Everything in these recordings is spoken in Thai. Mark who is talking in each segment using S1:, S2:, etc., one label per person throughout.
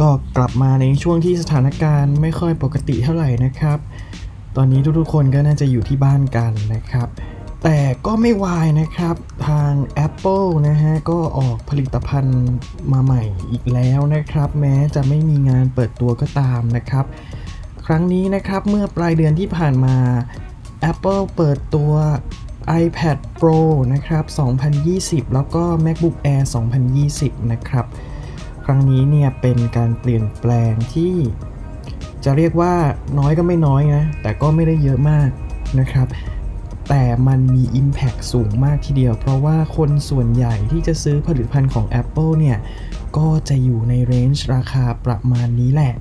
S1: ก็กลับมาในช่วงที่สถานการณ์ไม่ค่อยปกติเท่าไหร่นะครับ ตอนนี้ทุกๆคนก็น่าจะอยู่ที่บ้านกันนะครับ แต่ก็ไม่วายนะครับทาง Apple นะฮะก็ออกผลิตภัณฑ์มาใหม่อีกแล้วนะครับ แม้จะไม่มีงานเปิดตัวก็ตามนะครับ ครั้งนี้นะครับเมื่อปลายเดือนที่ผ่านมา Apple เปิดตัว iPad Pro นะครับ 2020 แล้วก็ MacBook Air 2020 นะครับ รั้งนี้เนี่ยเป็นการเปลี่ยนแปลงที่จะเรียกว่าน้อยก็ไม่น้อยนะ แต่ก็ไม่ได้เยอะมากนะครับ แต่มันมี Impact สูงมากทีเดียว เพราะว่าคนส่วนใหญ่ที่จะซื้อผลิตภัณฑ์ของ Apple เนี่ย ก็จะอยู่ในเรนจ์ราคาประมาณนี้แหละ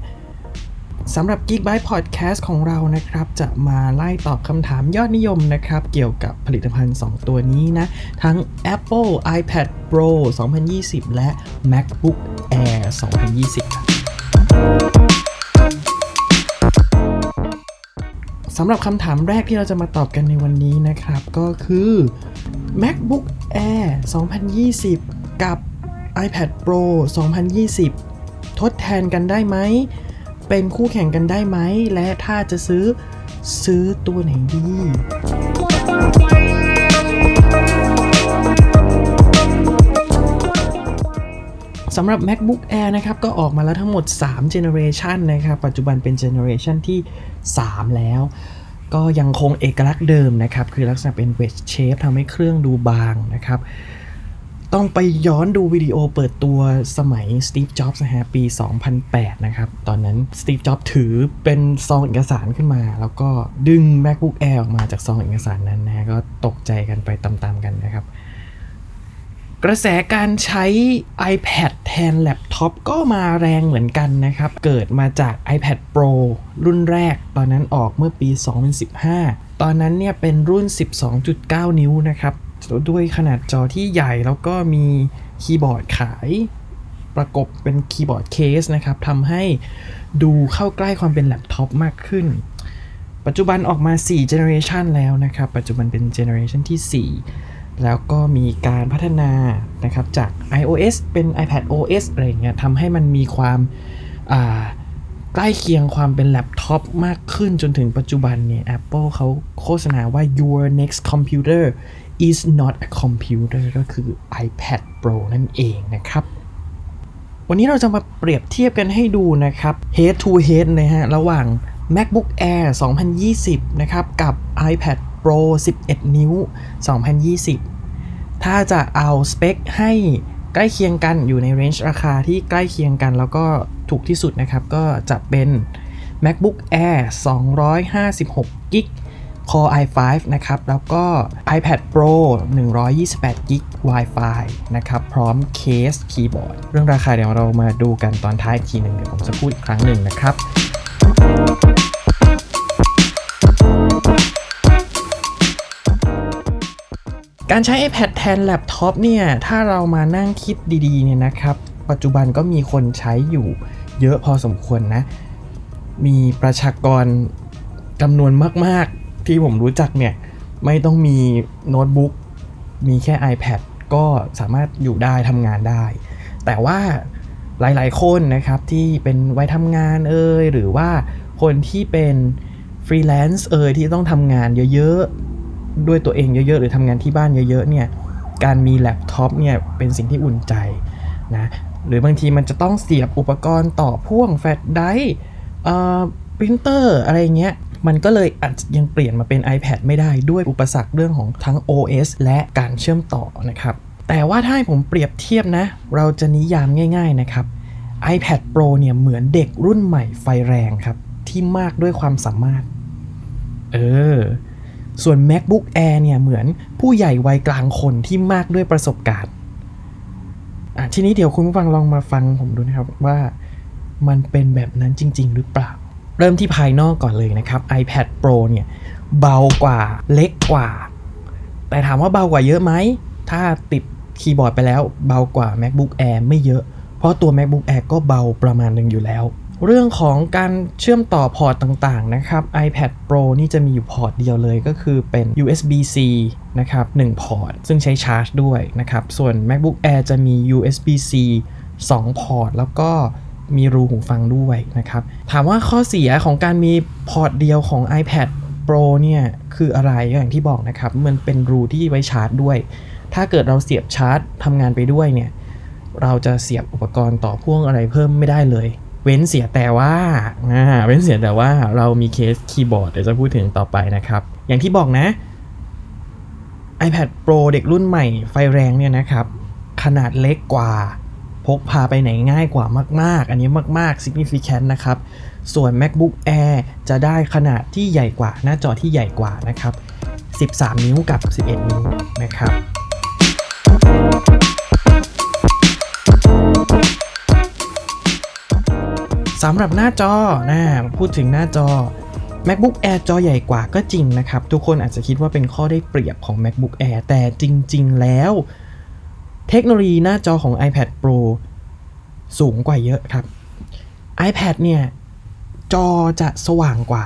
S1: สำหรับ Geekbyte Podcast ของเรานะครับ จะมาไล่ตอบคำถามยอดนิยมนะครับ เกี่ยวกับผลิตภัณฑ์ 2 ตัวนี้นะ ทั้ง Apple iPad Pro 2020 และ MacBook Air 2020ครับสำหรับคำถามแรกที่เราจะมาตอบกันในวันนี้นะครับ ก็คือ MacBook Air 2020 กับ iPad Pro 2020 ทดแทนกันได้ไหม เป็นคู่แข่งกันได้ไหม และถ้าจะซื้อซื้อตัวไหนดีสำหรับ MacBook Air นะครับ ก็ออกมาแล้วทั้งหมด 3 Generation นะครับ ปัจจุบันเป็น Generation ที่ 3 แล้ว ก็ยังคงเอกลักษณ์เดิมนะครับ คือลักษณะเป็น wedge shape ทำให้เครื่องดูบางนะครับ ต้องไปย้อนดูวิดีโอเปิดตัวสมัย Steve Jobs นะฮะปี 2008 นะครับ ตอนนั้น Steve Jobs ถือเป็นซองเอกสารขึ้นมา แล้วก็ดึง MacBook Air ออกมาจากซองเอกสารนั้นนะฮะก็ตกใจกันไปตามๆกันนะครับ กระแสการใช้ iPad แทนแล็ปท็อปก็มาแรงเหมือนกันนะครับ เกิดมาจาก iPad Pro รุ่นแรก ตอนนั้นออกเมื่อปี 2015 ตอนนั้นเนี่ยเป็นรุ่น 12.9 นิ้วนะครับ ด้วยขนาดจอที่ใหญ่แล้วก็มีคีย์บอร์ดขายประกบเป็น keyboard case นะครับทำให้ดูเข้าใกล้ความเป็นแล็ปท็อปมากขึ้น ปัจจุบันออกมา 4 generation แล้วนะครับ ปัจจุบันเป็น generation ที่ 4 แล้วก็มีการพัฒนานะครับจาก iOS เป็น iPad OS อะไรอย่างเงี้ยทำให้มันมีความใกล้เคียงความเป็นแล็ปท็อปมากขึ้นจนถึงปัจจุบันเนี่ย Apple เขาโฆษณาว่า your next computer is not a computer ก็คือ iPad Pro นั่นเองนะครับ วันนี้เราจะมาเปรียบเทียบกันให้ดูนะครับ head to head นะฮะ ระหว่าง MacBook Air 2020 นะครับ กับ iPad Pro 11 นิ้ว 2020 ถ้าจะเอาสเปคให้ใกล้เคียงกันอยู่ในเรนจ์ราคาที่ใกล้เคียงกันแล้วก็ถูกที่สุดนะครับ ก็จะเป็น MacBook Air 256 GB Core i5 นะครับ แล้วก็ iPad Pro 128 GB Wi-Fi นะครับ พร้อมเคสคีย์บอร์ด เรื่องราคาเดี๋ยวเรามาดูกันตอนท้ายอีกทีหนึ่งเดี๋ยวผมจะพูดอีกครั้งหนึ่งนะครับการใช้ iPad แทนแล็ปท็อปเนี่ย ถ้าเรามานั่งคิดดีๆเนี่ยนะครับ ปัจจุบันก็มีคนใช้อยู่เยอะพอสมควรนะ มีประชากรจำนวนมาก ที่ผมรู้จักเนี่ย ไม่ต้องมีโน้ตบุ๊กมีแค่ iPad ก็สามารถอยู่ได้ทำงานได้ แต่ว่าหลาย ๆ คนนะครับที่เป็นวัยทำงานเอ่ยหรือว่าคนที่เป็นฟรีแลนซ์เอ่ยที่ต้องทำงานเยอะๆ ด้วยตัวเองเยอะๆ หรือทำงานที่บ้านเยอะๆเนี่ยการมีแล็ปท็อปเนี่ยเป็นสิ่งที่อุ่นใจนะหรือบางทีมันจะต้องเสียบอุปกรณ์ต่อพ่วงแฟลชไดร์เอ่อปรินเตอร์อะไรเงี้ย มันก็เลยอาจจะยังเปลี่ยนมาเป็น iPad ไม่ได้ด้วยอุปสรรคเรื่องของทั้ง OS และการเชื่อมต่อนะครับ แต่ว่าถ้าให้ผมเปรียบเทียบนะ เราจะนิยามง่าย ๆนะครับ iPad Pro เนี่ยเหมือนเด็กรุ่นใหม่ไฟแรงครับ ที่มากด้วยความสามารถ เออ ส่วน MacBook Air เนี่ยเหมือนผู้ใหญ่วัยกลางคนที่มากด้วยประสบการณ์อะทีนี้เดี๋ยวคุณผู้ฟังลองมาฟังผมดูนะครับว่ามันเป็นแบบนั้นจริง ๆ หรือเปล่า เริ่มที่ภายนอกก่อนเลยนะครับ iPad Pro เนี่ยเบากว่าเล็กกว่า แต่ถามว่าเบากว่าเยอะไหม ถ้าติดคีย์บอร์ดไปแล้วเบากว่า MacBook Air ไม่เยอะ เพราะตัว MacBook Air ก็เบาประมาณหนึ่งอยู่แล้ว เรื่องของการเชื่อมต่อพอร์ตต่างๆนะครับ iPad Pro นี่จะมีอยู่พอร์ตเดียวเลยก็คือเป็น USB-C นะครับ1พอร์ต ซึ่งใช้ชาร์จด้วยนะครับ ส่วน MacBook Air จะมี USB-C 2 พอร์ต แล้วก็ มีรูหูฟังด้วยนะครับ ถามว่าข้อเสียของการมีพอร์ตเดียวของ iPad Pro เนี่ยคืออะไรอย่างที่บอกนะครับ มันเป็นรูที่ไว้ชาร์จด้วย ถ้าเกิดเราเสียบชาร์จทำงานไปด้วยเนี่ยเราจะเสียบอุปกรณ์ต่อพ่วงอะไรเพิ่มไม่ได้เลย เว้นเสียแต่ว่าอ่าเว้นเสียแต่ว่าเรามีเคสคีย์บอร์ดเดี๋ยวจะพูดถึงต่อไปนะครับ อย่างที่บอกนะ iPad Pro เด็กรุ่นใหม่ไฟแรงเนี่ยนะครับ ขนาดเล็กกว่า พกพาไปไหนง่ายกว่ามาก ๆ อันนี้มาก ๆ significant นะครับ ส่วน MacBook Air จะได้ขนาดที่ใหญ่กว่า หน้าจอที่ใหญ่กว่านะครับ 13 นิ้วกับ 11 นิ้วนะครับสำหรับหน้าจอนะพูดถึงหน้าจอ MacBook Air จอใหญ่กว่าก็จริงนะครับ ทุกคนอาจจะคิดว่าเป็นข้อได้เปรียบของ MacBook Air แต่จริง ๆ แล้ว เทคโนโลยีหน้าจอของ iPad Pro สูงกว่าเยอะครับ iPad เนี่ยจอจะสว่างกว่า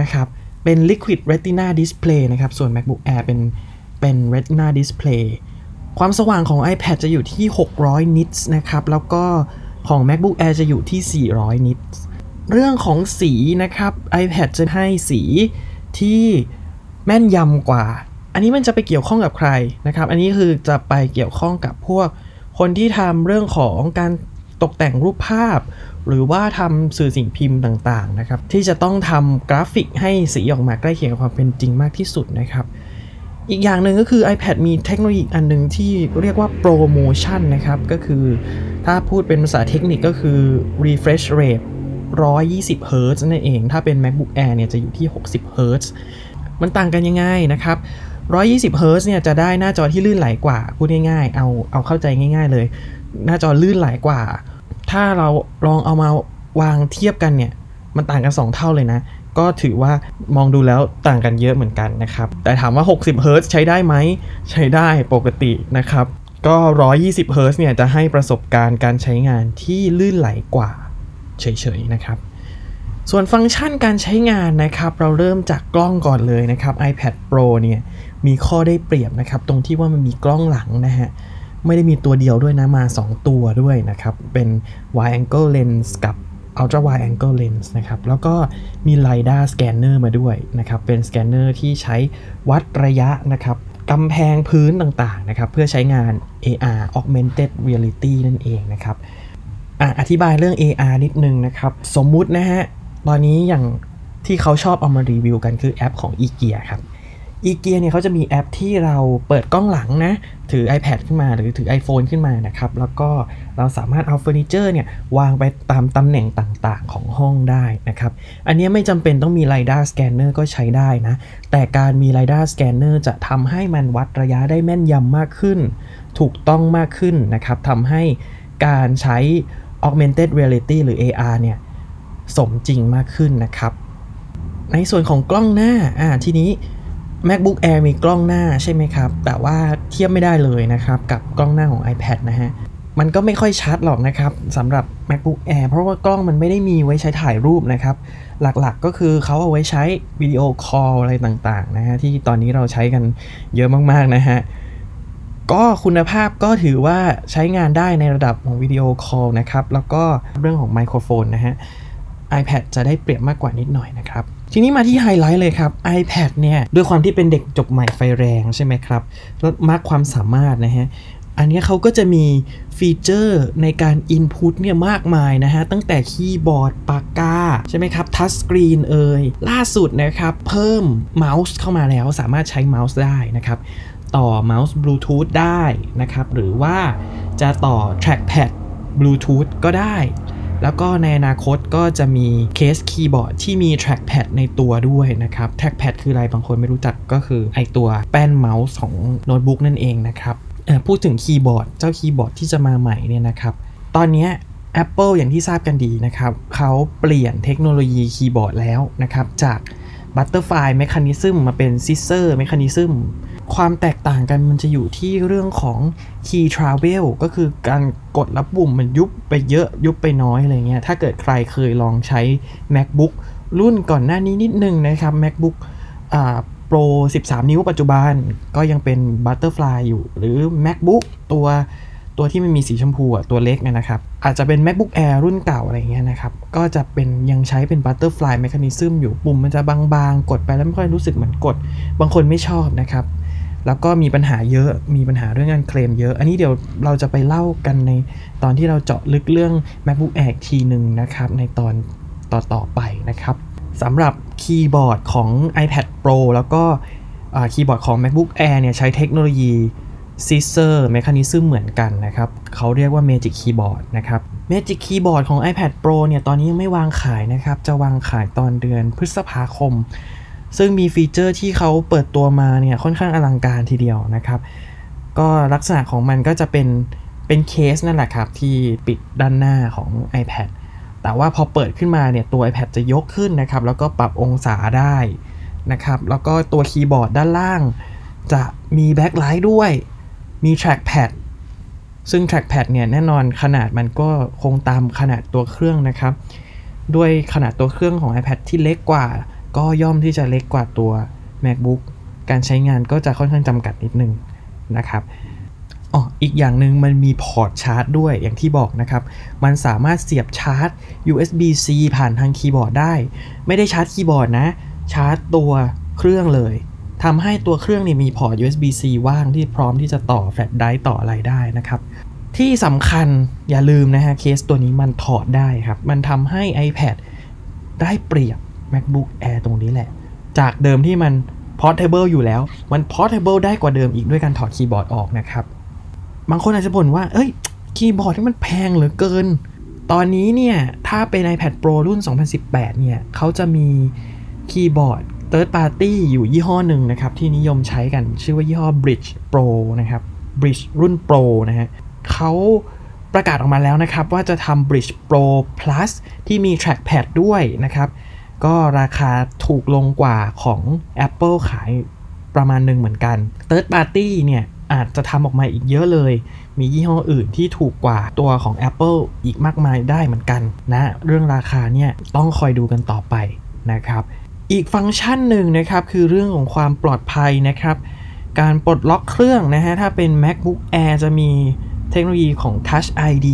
S1: นะครับ เป็น Liquid Retina Display นะครับ ส่วน MacBook Air เป็นเป็น Retina Display ความสว่างของ iPad จะอยู่ที่ 600นิตนะครับ แล้วก็ของ MacBook Air จะอยู่ที่ 400นิตเรื่องของสีนะครับ iPad จะให้สีที่แม่นยำกว่า อันนี้มันจะไปเกี่ยวข้องกับใครนะครับ อันนี้คือจะไปเกี่ยวข้องกับพวกคนที่ทำเรื่องของการตกแต่งรูปภาพ หรือว่าทำสื่อสิ่งพิมพ์ต่างๆนะครับ ที่จะต้องทำกราฟิกให้สีออกมาใกล้เคียงกับความเป็นจริงมากที่สุดนะครับอีกอย่างหนึ่งก็คือ iPad มีเทคโนโลยีอันหนึ่งที่เรียกว่า ProMotion นะครับ ก็คือถ้าพูดเป็นภาษาเทคนิคก็คือ refresh rate 120 Hz นั่นเอง ถ้าเป็น MacBook Air เนี่ยจะอยู่ที่ 60 Hz มันต่างกันยังไงนะครับ 120 Hz เนี่ยจะได้หน้าจอที่ลื่นไหลกว่า พูดง่ายๆ เอาเอาเข้าใจง่าย ๆเลย หน้าจอลื่นไหลกว่า ถ้าเราลองเอามาวางเทียบกันเนี่ย มันต่างกัน 2 เท่าเลยนะ ก็ถือว่ามองดูแล้วต่างกันเยอะเหมือนกันนะครับ แต่ถามว่า 60 Hz ใช้ได้ไหม ใช้ได้ปกตินะครับ ก็ 120 Hz เนี่ยจะให้ประสบการณ์การใช้งานที่ลื่นไหลกว่าเฉยๆนะครับส่วนฟังก์ชันการใช้งานนะครับ เราเริ่มจากกล้องก่อนเลยนะครับ iPad Pro เนี่ย มีข้อได้เปรียบนะครับ ตรงที่ว่ามันมีกล้องหลังนะฮะ ไม่ได้มีตัวเดียวด้วยนะมา 2 ตัวด้วยนะครับ เป็น wide angle lens กับ ultra wide angle lens นะครับ แล้วก็มี LiDAR scanner มาด้วยนะครับ เป็นสแกนเนอร์ที่ใช้วัดระยะนะครับกำแพงพื้นต่างๆนะครับ เพื่อใช้งาน AR augmented reality นั่นเองนะครับออธิบายเรื่อง AR นิดนึงนะครับ สมมุตินะฮะ ตอนนี้อย่างที่เขาชอบเอามารีวิวกันคือแอปของ e g e a ครับ e g e a เนี่ยเขาจะมีแอปที่เราเปิดกล้องหลังนะ ถือ iPad ขึ้นมาหรือถือ iPhone ขึ้นมานะครับ แล้วก็เราสามารถเอาเฟอร์นิเจอร์เนี่ยวางไปตามตำแหน่งต่างๆของห้องได้นะครับ อันนี้ไม่จำเป็นต้องมี LiDAR scanner ก็ใช้ได้นะ แต่การมี LiDAR scanner จะทำให้มันวัดระยะได้แม่นยำมากขึ้น ถูกต้องมากขึ้นนะครับทำให้การใช้ augmented reality หรือ AR เนี่ยสมจริงมากขึ้นนะครับ ในส่วนของกล้องหน้าอ่าทีนี้ MacBook Air มีกล้องหน้าใช่ไหมครับ แต่ว่าเทียบไม่ได้เลยนะครับ กับกล้องหน้าของ iPad นะฮะ มันก็ไม่ค่อยชัดหรอกนะครับสำหรับ MacBook Air เพราะว่ากล้องมันไม่ได้มีไว้ใช้ถ่ายรูปนะครับ หลักๆก็คือเขาเอาไว้ใช้วิดีโอคอลอะไรต่างๆนะฮะ ที่ตอนนี้เราใช้กันเยอะมากๆนะฮะ ก็คุณภาพก็ถือว่าใช้งานได้ในระดับของวิดีโอคอลนะครับ แล้วก็เรื่องของไมโครโฟนนะฮะ iPad จะได้เปรียบมากกว่านิดหน่อยนะครับ ทีนี้มาที่ไฮไลท์เลยครับ iPad เนี่ยด้วยความที่เป็นเด็กจบใหม่ไฟแรงใช่ไหมครับแล้วมากความสามารถนะฮะอันนี้เขาก็จะมีฟีเจอร์ในการ Input เนี่ยมากมายนะฮะ ตั้งแต่คีย์บอร์ดปากกา ใช่ไหมครับ ทัชสกรีนเอ่ยล่าสุดนะครับ เพิ่มเมาส์เข้ามาแล้วสามารถใช้เมาส์ได้นะครับ ต่อเมาส์บลูทูธได้นะครับ หรือว่าจะต่อ trackpad บลูทูธก็ได้ แล้วก็ในอนาคตก็จะมีเคสคีย์บอร์ดที่มี trackpad ในตัวด้วยนะครับ trackpad คืออะไรบางคนไม่รู้จักก็คือไอตัวแป้นเมาส์ของโน้ตบุ๊กนั่นเองนะครับเอ่อพูดถึงคีย์บอร์ดเจ้าคีย์บอร์ดที่จะมาใหม่เนี่ยนะครับ ตอนนี้ Apple อย่างที่ทราบกันดีนะครับ เขาเปลี่ยนเทคโนโลยีคีย์บอร์ดแล้วนะครับ จาก Butterfly Mechanism มาเป็น Scissor Mechanism ความแตกต่างกันมันจะอยู่ที่เรื่องของ Key Travel ก็คือการกดแล้วปุ่มมันยุบไปเยอะยุบไปน้อยอะไรเงี้ย ถ้าเกิดใครเคยลองใช้ MacBook รุ่นก่อนหน้านี้นิดนึงนะครับ MacBook อ่า Pro 13 นิ้วปัจจุบันก็ยังเป็น Butterfly อยู่ หรือ MacBook ตัวตัวที่มันมีสีชมพูอะตัวเล็กนะครับ อาจจะเป็น macbook air รุ่นเก่าอะไรเงี้ยนะครับ ก็จะเป็นยังใช้เป็น butterfly mechanism อยู่ปุ่มมันจะบางๆ กดไปแล้วไม่ค่อยรู้สึกเหมือนกด บางคนไม่ชอบนะครับ แล้วก็มีปัญหาเยอะ มีปัญหาเรื่องการเคลมเยอะ อันนี้เดี๋ยวเราจะไปเล่ากันในตอนที่เราเจาะลึกเรื่อง macbook air ทีหนึ่งนะครับ ในตอนต่อๆไปนะครับสำหรับคีย์บอร์ดของ iPad Pro แล้วก็คีย์บอร์ดของ MacBook Air เนี่ยใช้เทคโนโลยี Scissor Mechanism เหมือนกันนะครับ เขาเรียกว่า Magic Keyboard นะครับ Magic Keyboard ของ iPad Pro เนี่ย ตอนนี้ยังไม่วางขายนะครับ จะวางขายตอนเดือนพฤษภาคม ซึ่งมีฟีเจอร์ที่เขาเปิดตัวมาเนี่ยค่อนข้างอลังการทีเดียวนะครับ ก็ลักษณะของมันก็จะเป็นเป็นเคสนั่นแหละครับ ที่ปิดด้านหน้าของ iPad แต่ว่าพอเปิดขึ้นมาเนี่ยตัว iPad จะยกขึ้นนะครับ แล้วก็ปรับองศาได้นะครับ แล้วก็ตัวคีย์บอร์ดด้านล่าง จะมี backlight ด้วย มี trackpad ซึ่ง trackpad เนี่ยแน่นอนขนาดมันก็คงตามขนาดตัวเครื่องนะครับ ด้วยขนาดตัวเครื่องของ iPad ที่เล็กกว่า ก็ย่อมที่จะเล็กกว่าตัว MacBook การใช้งานก็จะค่อนข้างจำกัดนิดนึงนะครับอ๋ออีกอย่างหนึ่งมันมีพอร์ตชาร์จด้วยอย่างที่บอกนะครับ มันสามารถเสียบชาร์จ USB-C ผ่านทางคีย์บอร์ดได้ ไม่ได้ชาร์จคีย์บอร์ดนะ ชาร์จตัวเครื่องเลยทำให้ตัวเครื่องนี่มีพอร์ต USB-C ว่างที่พร้อมที่จะต่อแฟลชไดร์ต่ออะไรได้นะครับ ที่สำคัญอย่าลืมนะฮะเคสตัวนี้มันถอดได้ครับ มันทำให้ iPad ได้เปรียบ MacBook Air ตรงนี้แหละ จากเดิมที่มัน portable อยู่แล้ว มัน portable ได้กว่าเดิมอีกด้วยการถอดคีย์บอร์ดออกนะครับ บางคนอาจจะบ่นว่า เอ้ย คีย์บอร์ดที่มันแพงเหลือเกิน ตอนนี้เนี่ย ถ้าเป็น iPad Pro รุ่น 2018 เนี่ย เขาจะมีคีย์บอร์ด Third Party อยู่ยี่ห้อหนึ่งนะครับ ที่นิยมใช้กัน ชื่อว่ายี่ห้อ Brydge Pro นะครับ Bridge รุ่น Pro นะฮะเขาประกาศออกมาแล้วนะครับ ว่าจะทำ Bridge Pro Plus ที่มี Trackpad ด้วยนะครับ ก็ราคาถูกลงกว่าของ Apple ขายประมาณหนึ่งเหมือนกัน Third Party เนี่ยอาจจะทำออกมาอีกเยอะเลย มียี่ห้ออื่นที่ถูกกว่าตัวของ Apple อีกมากมายได้เหมือนกันนะ เรื่องราคาเนี่ยต้องคอยดูกันต่อไปนะครับ อีกฟังก์ชันหนึ่งนะครับคือเรื่องของความปลอดภัยนะครับ การปลดล็อกเครื่องนะฮะ ถ้าเป็น MacBook Air จะมีเทคโนโลยีของ Touch ID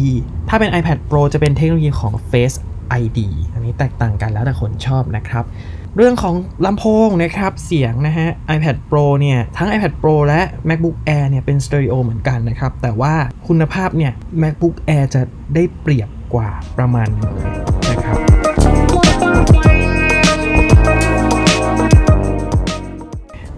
S1: ถ้าเป็น iPad Pro จะเป็นเทคโนโลยีของ Face ID อันนี้แตกต่างกันแล้วแต่คนชอบนะครับ เรื่องของลำโพงนะครับ เสียงนะฮะ iPad Pro เนี่ย ทั้ง iPad Pro และ MacBook Air เนี่ยเป็นสเตอริโอเหมือนกันนะครับ แต่ว่าคุณภาพเนี่ย MacBook Air จะได้เปรียบกว่าประมาณนึงเลย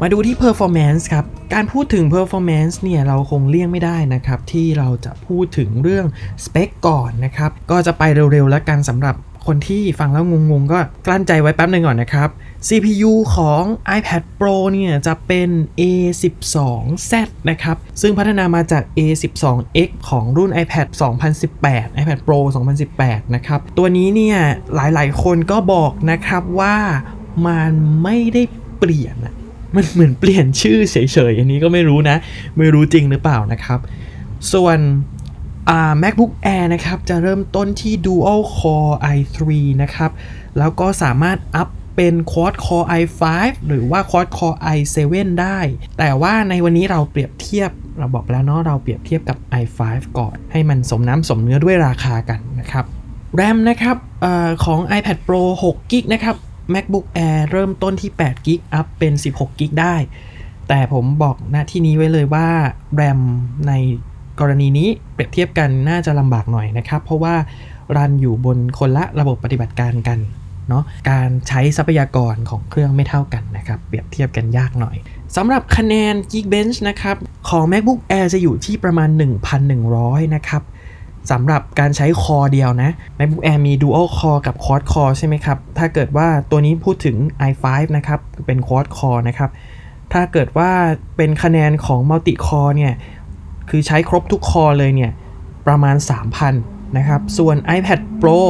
S1: มาดูที่ performance ครับ การพูดถึง performance เนี่ยเราคงเลี่ยงไม่ได้นะครับ ที่เราจะพูดถึงเรื่อง spec ก่อนนะครับ ก็จะไปเร็วๆแล้วกันสำหรับคนที่ฟังแล้วงงๆ ก็กลั้นใจไว้แป๊บหนึ่งก่อนนะครับ CPU ของ iPad Pro เนี่ยจะเป็น A12Z นะครับ ซึ่งพัฒนามาจาก A12X ของรุ่น iPad 2018 iPad Pro 2018 นะครับ ตัวนี้เนี่ยหลายๆ คนก็บอกนะครับว่ามันไม่ได้เปลี่ยนอะ มันเหมือนเปลี่ยนชื่อเฉยๆ อันนี้ก็ไม่รู้นะ ไม่รู้จริงหรือเปล่านะครับ ส่วน MacBook Air นะครับ จะเริ่มต้นที่ Dual Core i3 นะครับ แล้วก็สามารถอัพเป็น Quad Core i5 หรือว่า Quad Core i7 ได้ แต่ว่าในวันนี้เราเปรียบเทียบ เราบอกแล้วเนาะ เราเปรียบเทียบกับ i5 ก่อน ให้มันสมน้ำสมเนื้อด้วยราคากันนะครับ RAM นะครับออของ iPad Pro 6 g b นะครับ MacBook Air เริ่มต้นที่8 g b อัพเป็น 16 g b ได้ แต่ผมบอกณที่นี้ไว้เลยว่า RAM ในกรณีนี้เปรียบเทียบกันน่าจะลำบากหน่อยนะครับ เพราะว่ารันอยู่บนคนละระบบปฏิบัติการกันเนาะการใช้ทรัพยากรของเครื่องไม่เท่ากันนะครับ เปรียบเทียบกันยากหน่อยสำหรับคะแนน Geekbench นะครับ ของ MacBook Air จะอยู่ที่ประมาณ 1,100 นะครับ สำหรับการใช้คอเดียวนะ MacBook Air มี Dual Core กับ Quad Core ใช่ไหมครับ ถ้าเกิดว่าตัวนี้พูดถึง i5 นะครับ เป็น Quad Core นะครับ ถ้าเกิดว่าเป็นคะแนนของ Multi Core เนี่ย คือใช้ครบทุกคอเลยเนี่ย ประมาณ 3,000 นะครับ ส่วน iPad Pro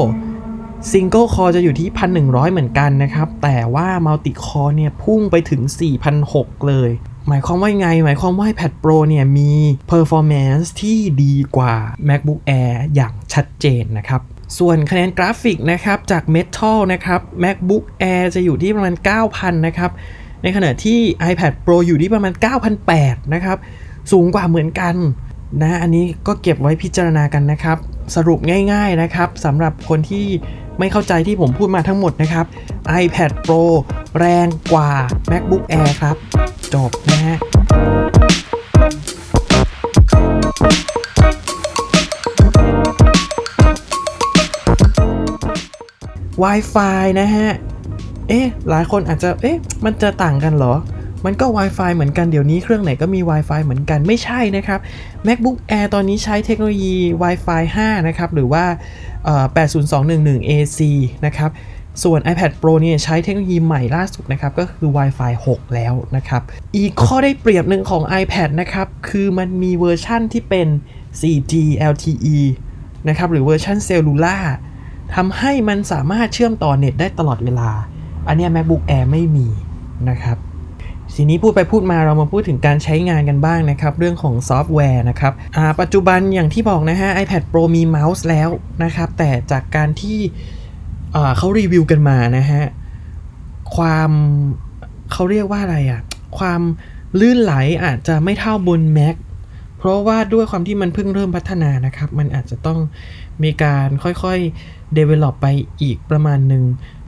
S1: Single Core จะอยู่ที่ 1,100 เหมือนกันนะครับ แต่ว่า Multi Core เนี่ยพุ่งไปถึง4,600เลย หมายความว่าไง หมายความว่า iPad Pro เนี่ยมี performance ที่ดีกว่า MacBook Air อย่างชัดเจนนะครับ ส่วนคะแนนกราฟิกนะครับจาก Metal นะครับ MacBook Air จะอยู่ที่ประมาณ 9,000 นะครับ ในขณะที่ iPad Pro อยู่ที่ประมาณ 9,800 นะครับ สูงกว่าเหมือนกันนะ อันนี้ก็เก็บไว้พิจารณากันนะครับ สรุปง่ายๆนะครับสำหรับคนที่ไม่เข้าใจที่ผมพูดมาทั้งหมดนะครับ iPad Pro แรงกว่า MacBook Air ครับ จบนะฮะ Wi-Fi นะฮะ เอ๊ะ หลายคนอาจจะ เอ๊ะ มันจะต่างกันเหรอ มันก็ Wi-Fi เหมือนกันเดี๋ยวนี้เครื่องไหนก็มี Wi-Fi เหมือนกันไม่ใช่นะครับ MacBook Air ตอนนี้ใช้เทคโนโลยี Wi-Fi 5 นะครับ หรือว่าเอ่อ80211 AC นะครับ ส่วน iPad Pro เนี่ยใช้เทคโนโลยีใหม่ล่าสุดนะครับ ก็คือ Wi-Fi 6 แล้วนะครับ อีกข้อได้เปรียบหนึ่งของ iPad นะครับ คือมันมีเวอร์ชั่นที่เป็น 4G LTE นะครับ หรือเวอร์ชัน cellular ทำให้มันสามารถเชื่อมต่อเน็ตได้ตลอดเวลา อันนี้ MacBook Air ไม่มีนะครับ ทีนี้พูดไปพูดมาเรามาพูดถึงการใช้งานกันบ้างนะครับเรื่องของซอฟต์แวร์นะครับปัจจุบันอย่างที่บอกนะฮะ iPad Pro มีเมาส์แล้วนะครับ แต่จากการที่เขารีวิวกันมานะฮะ ความเขาเรียกว่าอะไรอะความลื่นไหลอาจจะไม่เท่าบน Mac เพราะว่าด้วยความที่มันเพิ่งเริ่มพัฒนานะครับ มันอาจจะต้องมีการค่อยๆ develop ไปอีกประมาณหนึ่ง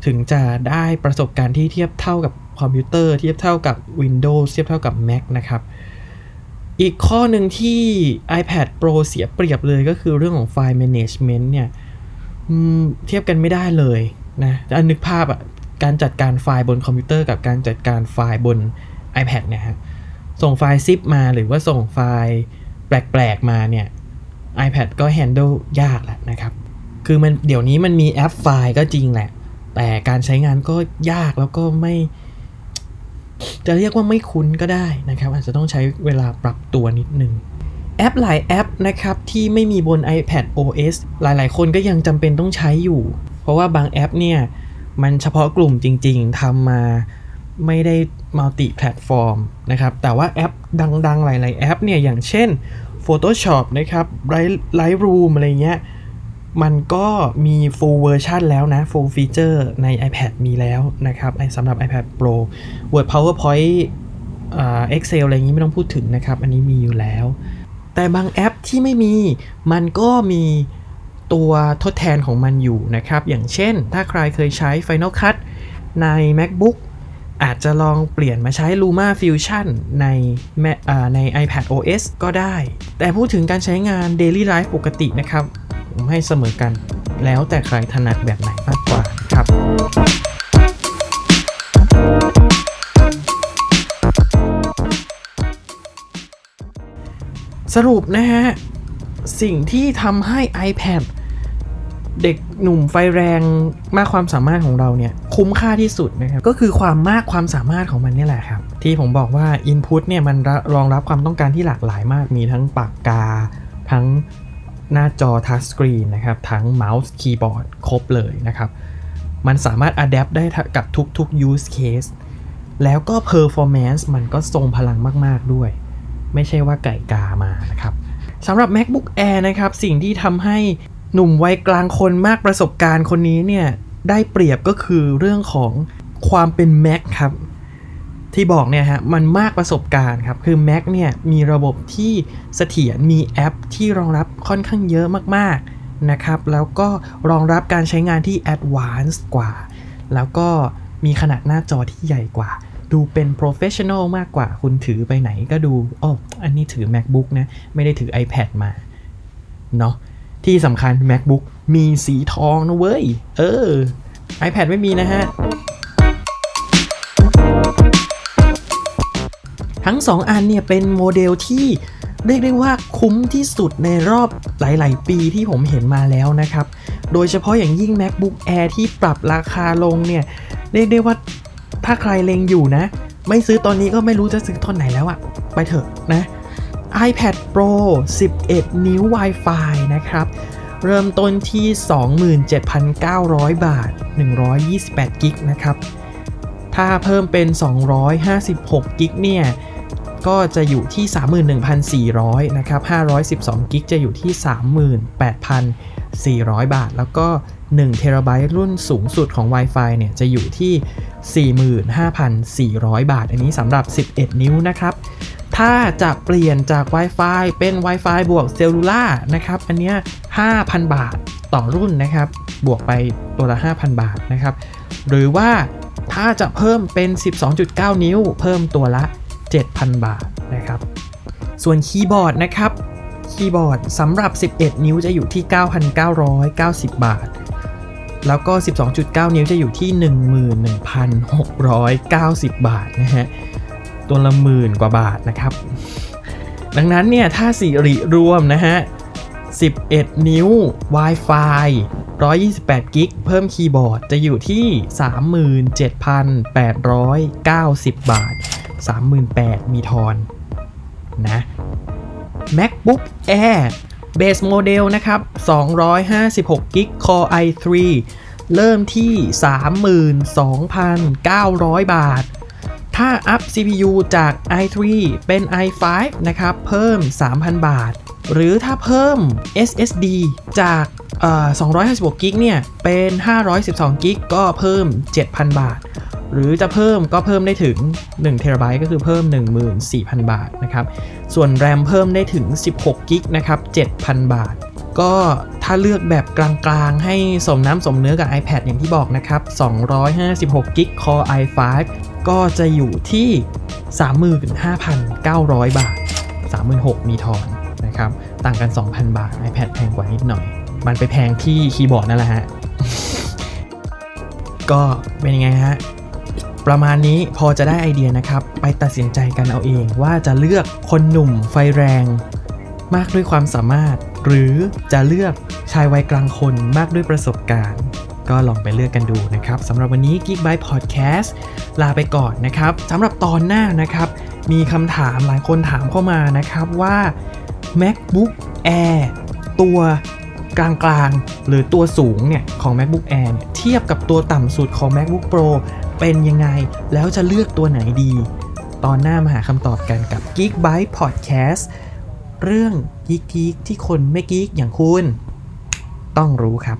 S1: ถึงจะได้ประสบการณ์ที่เทียบเท่ากับ คอมพิวเตอร์เทียบเท่ากับ Windows เทียบเท่ากับ Mac นะครับ อีกข้อหนึ่งที่ iPad Pro เสียเปรียบเลยก็คือเรื่องของไฟล์ management เนี่ยเทียบกันไม่ได้เลยนะจะนึกภาพอะการจัดการไฟล์บนคอมพิวเตอร์กับการจัดการไฟล์บน iPad เนี่ยฮะส่งไฟล์ zip มาหรือว่าส่งไฟล์แปลกๆมาเนี่ย iPad ก็ handle ยากแหละนะครับ คือมันเดี๋ยวนี้มันมีแอปไฟล์ก็จริงแหละ แต่การใช้งานก็ยากแล้วก็ไม่ จะเรียกว่าไม่คุ้นก็ได้นะครับ อาจจะต้องใช้เวลาปรับตัวนิดนึงแอปหลายแอปนะครับที่ไม่มีบน iPad OS หลายๆ คนก็ยังจำเป็นต้องใช้อยู่ เพราะว่าบางแอปเนี่ย มันเฉพาะกลุ่มจริง ๆทำมาไม่ได้มัลติแพลตฟอร์มนะครับ แต่ว่าแอปดังๆ หลาย ๆ แอปเนี่ย อย่างเช่น Photoshop นะครับ Lightroom อะไรเงี้ย มันก็มี full version แล้วนะ full feature ใน iPad มีแล้วนะครับสำหรับ iPad Pro Word PowerPoint อ่า Excel อะไรอย่างนี้ไม่ต้องพูดถึงนะครับ อันนี้มีอยู่แล้ว แต่บางแอปที่ไม่มี มันก็มีตัวทดแทนของมันอยู่นะครับ อย่างเช่น ถ้าใครเคยใช้ Final Cut ใน MacBook อาจจะลองเปลี่ยนมาใช้ Luma Fusion ใน Mac ใน iPad OS ก็ได้ แต่พูดถึงการใช้งาน Daily Life ปกตินะครับ ให้เสมอกัน แล้วแต่ใครถนัดแบบไหนมากกว่าครับสรุปนะฮะ สิ่งที่ทำให้ iPad เด็กหนุ่มไฟแรงมากความสามารถของเราเนี่ย คุ้มค่าที่สุดนะครับ ก็คือความมากความสามารถของมันนี่แหละครับ ที่ผมบอกว่า Input เนี่ยมันรองรับความต้องการที่หลากหลายมากมีทั้งปากกา ทั้ง หน้าจอทัชสกรีนนะครับ ทั้งเมาส์คีย์บอร์ดครบเลยนะครับ มันสามารถ adapt ได้กับทุกๆ use case แล้วก็ performance มันก็ทรงพลังมาก ๆ ด้วย ไม่ใช่ว่าไก่กามานะครับสำหรับ MacBook Air นะครับ สิ่งที่ทำให้หนุ่มวัยกลางคนมากประสบการณ์คนนี้เนี่ย ได้เปรียบก็คือเรื่องของความเป็น Mac ครับ ที่บอกเนี่ยฮะมันมากประสบการณ์ครับคือ Mac เนี่ยมีระบบที่เสถียรมีแอปที่รองรับค่อนข้างเยอะมากๆนะครับ แล้วก็รองรับการใช้งานที่ Advanced กว่า แล้วก็มีขนาดหน้าจอที่ใหญ่กว่า ดูเป็น professional มากกว่า คุณถือไปไหนก็ดูอ๋ออันนี้ถือ MacBook นะ ไม่ได้ถือ iPad มา เนาะที่สำคัญ MacBook มีสีทองนะเว้ย เออ iPad ไม่มีนะฮะ ทั้ง 2 อันเนี่ยเป็นโมเดลที่เรียกได้ว่าคุ้มที่สุดในรอบหลาย ๆ ปีที่ผมเห็นมาแล้วนะครับ โดยเฉพาะอย่างยิ่ง MacBook Air ที่ปรับราคาลงเนี่ย เรียกได้ว่าถ้าใครเลงอยู่นะ ไม่ซื้อตอนนี้ก็ไม่รู้จะซื้อตอนไหนแล้วอะไปเถอะนะ iPad Pro 11 นิ้ว Wi-Fi นะครับ เริ่มต้นที่ 27,900 บาท 128 กิกนะครับ ถ้าเพิ่มเป็น 256 กิกเนี่ย ก็จะอยู่ที่ 31,400 นะครับ 512 กิกจะอยู่ที่ 38,400 บาท แล้วก็1เทราไบต์รุ่นสูงสุดของ Wi-Fi เนี่ย จะอยู่ที่ 45,400 บาท อันนี้สำหรับ 11 นิ้วนะครับ ถ้าจะเปลี่ยนจาก Wi-Fi เป็น Wi-Fi บวกเซลลูล่านะครับ อันเนี้ย 5,000 บาทต่อรุ่นนะครับ บวกไปตัวละ 5,000 บาทนะครับ หรือว่าถ้าจะเพิ่มเป็น 12.9 นิ้ว เพิ่มตัวละ 7,000 บาทนะครับ ส่วนคีย์บอร์ดนะครับ คีย์บอร์ดสำหรับ 11 นิ้วจะอยู่ที่ 9,990 บาท แล้วก็ 12.9 นิ้วจะอยู่ที่ 11,690 บาทนะฮะ ตัวละหมื่นกว่าบาทนะครับ ดังนั้นเนี่ยถ้าสิริรวมนะฮะ 11 นิ้ว Wi-Fi 128กิกเพิ่มคีย์บอร์ดจะอยู่ที่ 37,890 บาท 38,000 มีทอนนะ MacBook Air Base Model นะครับ 256กิก Core i3 เริ่มที่ 32,900 บาท ถ้าอัพ CPU จาก i3 เป็น i5 นะครับ เพิ่ม 3,000 บาท หรือถ้าเพิ่ม SSD จากเอ่อ256กิกเนี่ย เป็น 512กิกก็เพิ่ม 7,000 บาท หรือจะเพิ่มก็เพิ่มได้ถึง1 t b ก็คือเพิ่ม 14,000 บาทนะครับ ส่วน RAM เพิ่มได้ถึง 16กิกนะครับ 7,000 บาท ก็ถ้าเลือกแบบกลางๆ ให้สมน้ำสมเนื้อกับ iPad อย่างที่บอกนะครับ 256กิก Core i5 ก็จะอยู่ที่ 35,900 บาท 36,000มีทอนนะครับ ต่างกัน 2,000 บาท iPad แพงกว่านิดหน่อย มันไปแพงที่คีย์บอร์ดนั่นแหละฮะ ก็เป็นยังไงฮะ ประมาณนี้พอจะได้ไอเดียนะครับ ไปตัดสินใจกันเอาเองว่าจะเลือกคนหนุ่มไฟแรง มากด้วยความสามารถ หรือจะเลือกชายวัยกลางคนมากด้วยประสบการณ์ ก็ลองไปเลือกกันดูนะครับสำหรับวันนี้ Geek by Podcast ลาไปก่อนนะครับสำหรับตอนหน้านะครับ มีคำถามหลายคนถามเข้ามานะครับว่า MacBook Air ตัวกลางๆ หรือตัวสูงเนี่ยของ MacBook Air เนี่ยเทียบกับตัวต่ำสุดของ MacBook Pro เป็นยังไง แล้วจะเลือกตัวไหนดี ตอนหน้ามาหาคำตอบกันกับ Geek Byte Podcast เรื่องกีกๆที่คนไม่กีกอย่างคุณ ต้องรู้ครับ